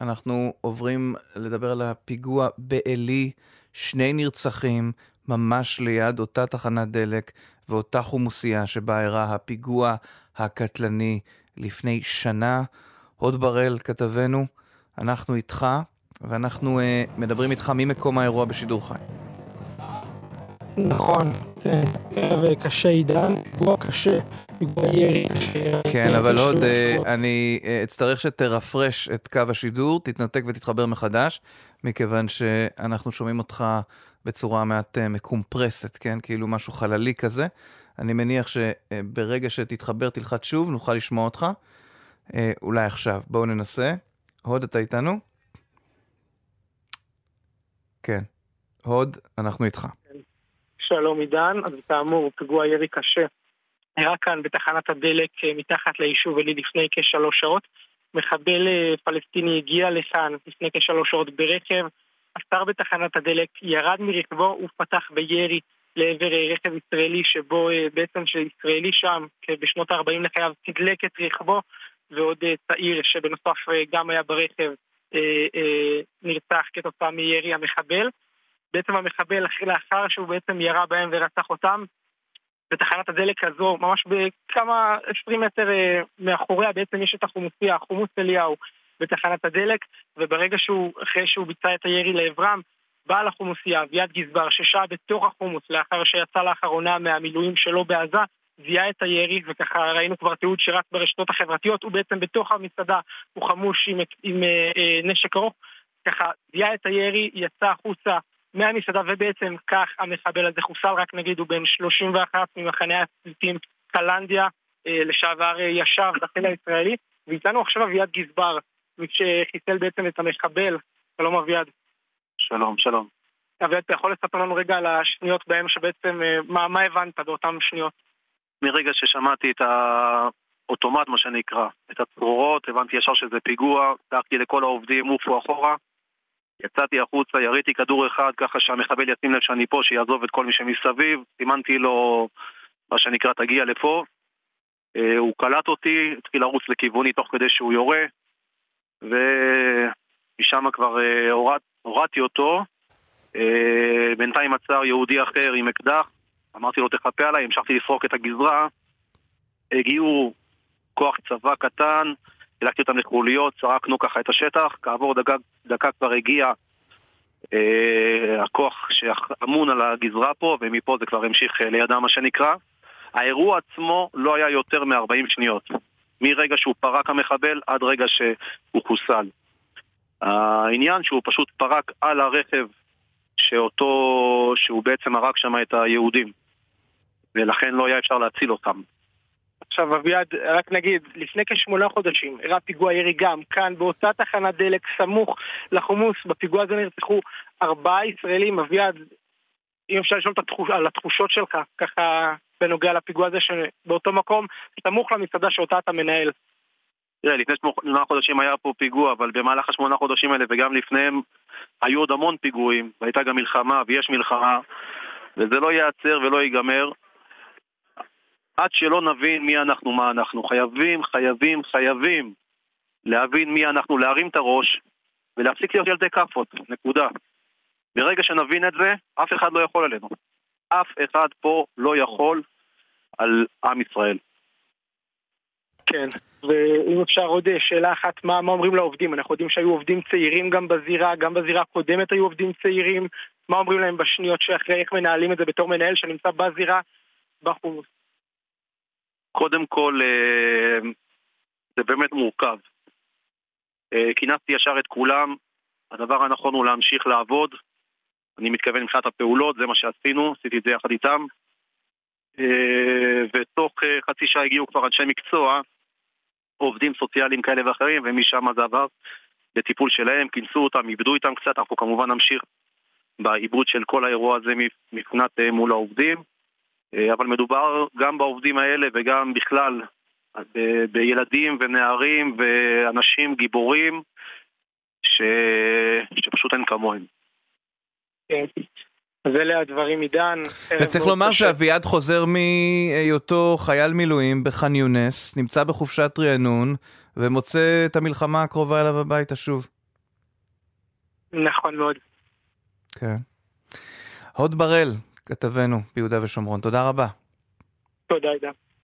אנחנו עוברים לדבר על הפיגוע בעלי, שני נרצחים ממש ליד אותה תחנת דלק ואותה חומוסייה שבה אירע הפיגוע הקטלני לפני שנה. הוד בראל, כתבנו, אנחנו איתך, ואנחנו uh, מדברים איתך ממקום האירוע בשידור חי. נכון, כן, ערב קשה עידן, פיגוע קשה, פיגוע ירי קשה. כן, אבל עוד אה, אני אה, אצטרך שתרפרש את קו השידור, תתנתק ותתחבר מחדש, מכיוון שאנחנו שומעים אותך בצורה מעט אה, מקומפרסת, כן? כאילו משהו חללי כזה. אני מניח שברגע שתתחבר תלחץ שוב, נוכל לשמוע אותך. אולי עכשיו. בואו ננסה. הוד, אתה איתנו? כן. הוד, אנחנו איתך. שלום עידן, אז כאמור, פיגוע ירי קשה. היה כאן בתחנת הדלק אה, מתחת ליישוב אלי לפני כשלוש שעות. מחבל אה, פלסטיני הגיע לכאן לפני כשלוש שעות ברכב, עצר בתחנת הדלק, ירד מרכבו ופתח בירי לעבר אה, רכב ישראלי שבו בעצם שישראלי שם בשנות ה-40 לחייו תדלק את רכבו ועוד צעיר שבנוסף גם היה ברכב נרצח כתוצאה מירי המחבל. בעצם המחבל, לאחר שהוא בעצם ירה בהם ורצח אותם, בתחנת הדלק הזו, ממש בכמה עשרים מטר אה, מאחוריה בעצם יש את החומוסיה, חומוס אליהו בתחנת הדלק, וברגע שהוא, אחרי שהוא ביצע את הירי לעברם, בעל החומוסייה, אביעד גזבר, ששהה בתוך החומוס לאחר שיצא לאחרונה מהמילואים שלו בעזה, זיהה את הירי, וככה ראינו כבר תיעוד שרץ ברשתות החברתיות, הוא בעצם בתוך המסעדה, הוא חמוש עם, עם אה, אה, נשק ארוך, ככה זיהה את הירי, יצא החוצה מהמסעדה, ובעצם כך המחבל הזה חוסל, רק נגיד הוא בן 31 ממחנה הפליטים קלנדיה, אה, לשעבר אה, ישב בחיל הישראלי, ואיתנו עכשיו אביעד גזבר, מי שחיסל בעצם את המחבל. שלום אביעד. שלום, שלום. אביעד, אתה יכול לספר לנו רגע על השניות בהם שבעצם, אה, מה, מה הבנת באותן שניות? מרגע ששמעתי את האוטומט, מה שנקרא, את הצרורות, הבנתי ישר שזה פיגוע, דאגתי לכל העובדים, עופו אחורה, יצאתי החוצה, יריתי כדור אחד ככה שהמחבל ישים לב שאני פה, שיעזוב את כל מי שמסביב, סימנתי לו מה שנקרא תגיע לפה, אה, הוא קלט אותי, התחיל לרוץ לכיווני תוך כדי שהוא יורה, ומשם כבר אה, הורד, הורדתי אותו, אה, בינתיים עצר יהודי אחר עם אקדח, אמרתי לו תחפה עליי, המשכתי לפרוק את הגזרה, הגיעו כוח צבא קטן, חילקתי אותם לחוליות, צרקנו ככה את השטח, כעבור דקה, דקה כבר הגיע אה, הכוח שאמון על הגזרה פה, ומפה זה כבר המשיך אה, לידם מה שנקרא. האירוע עצמו לא היה יותר מ-40 שניות. מרגע שהוא פרק המחבל עד רגע שהוא חוסל. העניין שהוא פשוט פרק על הרכב שאותו, שהוא בעצם הרג שם את היהודים ולכן לא היה אפשר להציל אותם. עכשיו אביעד, רק נגיד, לפני כשמונה חודשים אירע פיגוע ירי גם כאן באותה תחנת דלק סמוך לחומוס, בפיגוע הזה נרצחו ארבעה ישראלים, אביעד, אם אפשר לשאול התחוש, על התחושות שלך, ככה בנוגע לפיגוע הזה שבאותו מקום, סמוך למסעדה שאותה אתה מנהל. תראה, לפני שמונה חודשים היה פה פיגוע, אבל במהלך השמונה חודשים האלה וגם לפניהם היו עוד המון פיגועים, והייתה גם מלחמה ויש מלחמה, וזה לא ייעצר ולא ייגמר. עד שלא נבין מי אנחנו, מה אנחנו. חייבים, חייבים, חייבים להבין מי אנחנו, להרים את הראש ולהפסיק להיות ילדי כאפות, נקודה. ברגע שנבין את זה, אף אחד לא יכול עלינו. אף אחד פה לא יכול על עם ישראל. כן, ואם אפשר עוד שאלה אחת, מה, מה אומרים לעובדים? אנחנו יודעים שהיו עובדים צעירים גם בזירה, גם בזירה הקודמת היו עובדים צעירים, מה אומרים להם בשניות שאחרי, איך מנהלים את זה בתור מנהל שנמצא בזירה בחומוס? קודם כל, אה, זה באמת מורכב. אה, כינסתי ישר את כולם, הדבר הנכון הוא להמשיך לעבוד. אני מתכוון מבחינת הפעולות, זה מה שעשינו, עשיתי את זה יחד איתם. אה, ותוך חצי שעה הגיעו כבר אנשי מקצוע, עובדים סוציאליים כאלה ואחרים, ומשם זה עבר לטיפול שלהם, כינסו אותם, איבדו איתם קצת, אנחנו כמובן נמשיך בעיבוד של כל האירוע הזה מבחינת מול העובדים. אה, אבל מדובר גם בעובדים האלה וגם בכלל ב- בילדים ונערים ואנשים גיבורים ש... שפשוט אין כמוהם. כן. אז אלה הדברים עידן. וצריך לומר שאביעד חוזר מהיותו חייל מילואים בח'אן יונס, נמצא בחופשת רענון, ומוצא את המלחמה הקרובה אליו הביתה שוב. נכון מאוד. כן. הוד בראל, כתבנו ביהודה ושומרון, תודה רבה. תודה, עידן.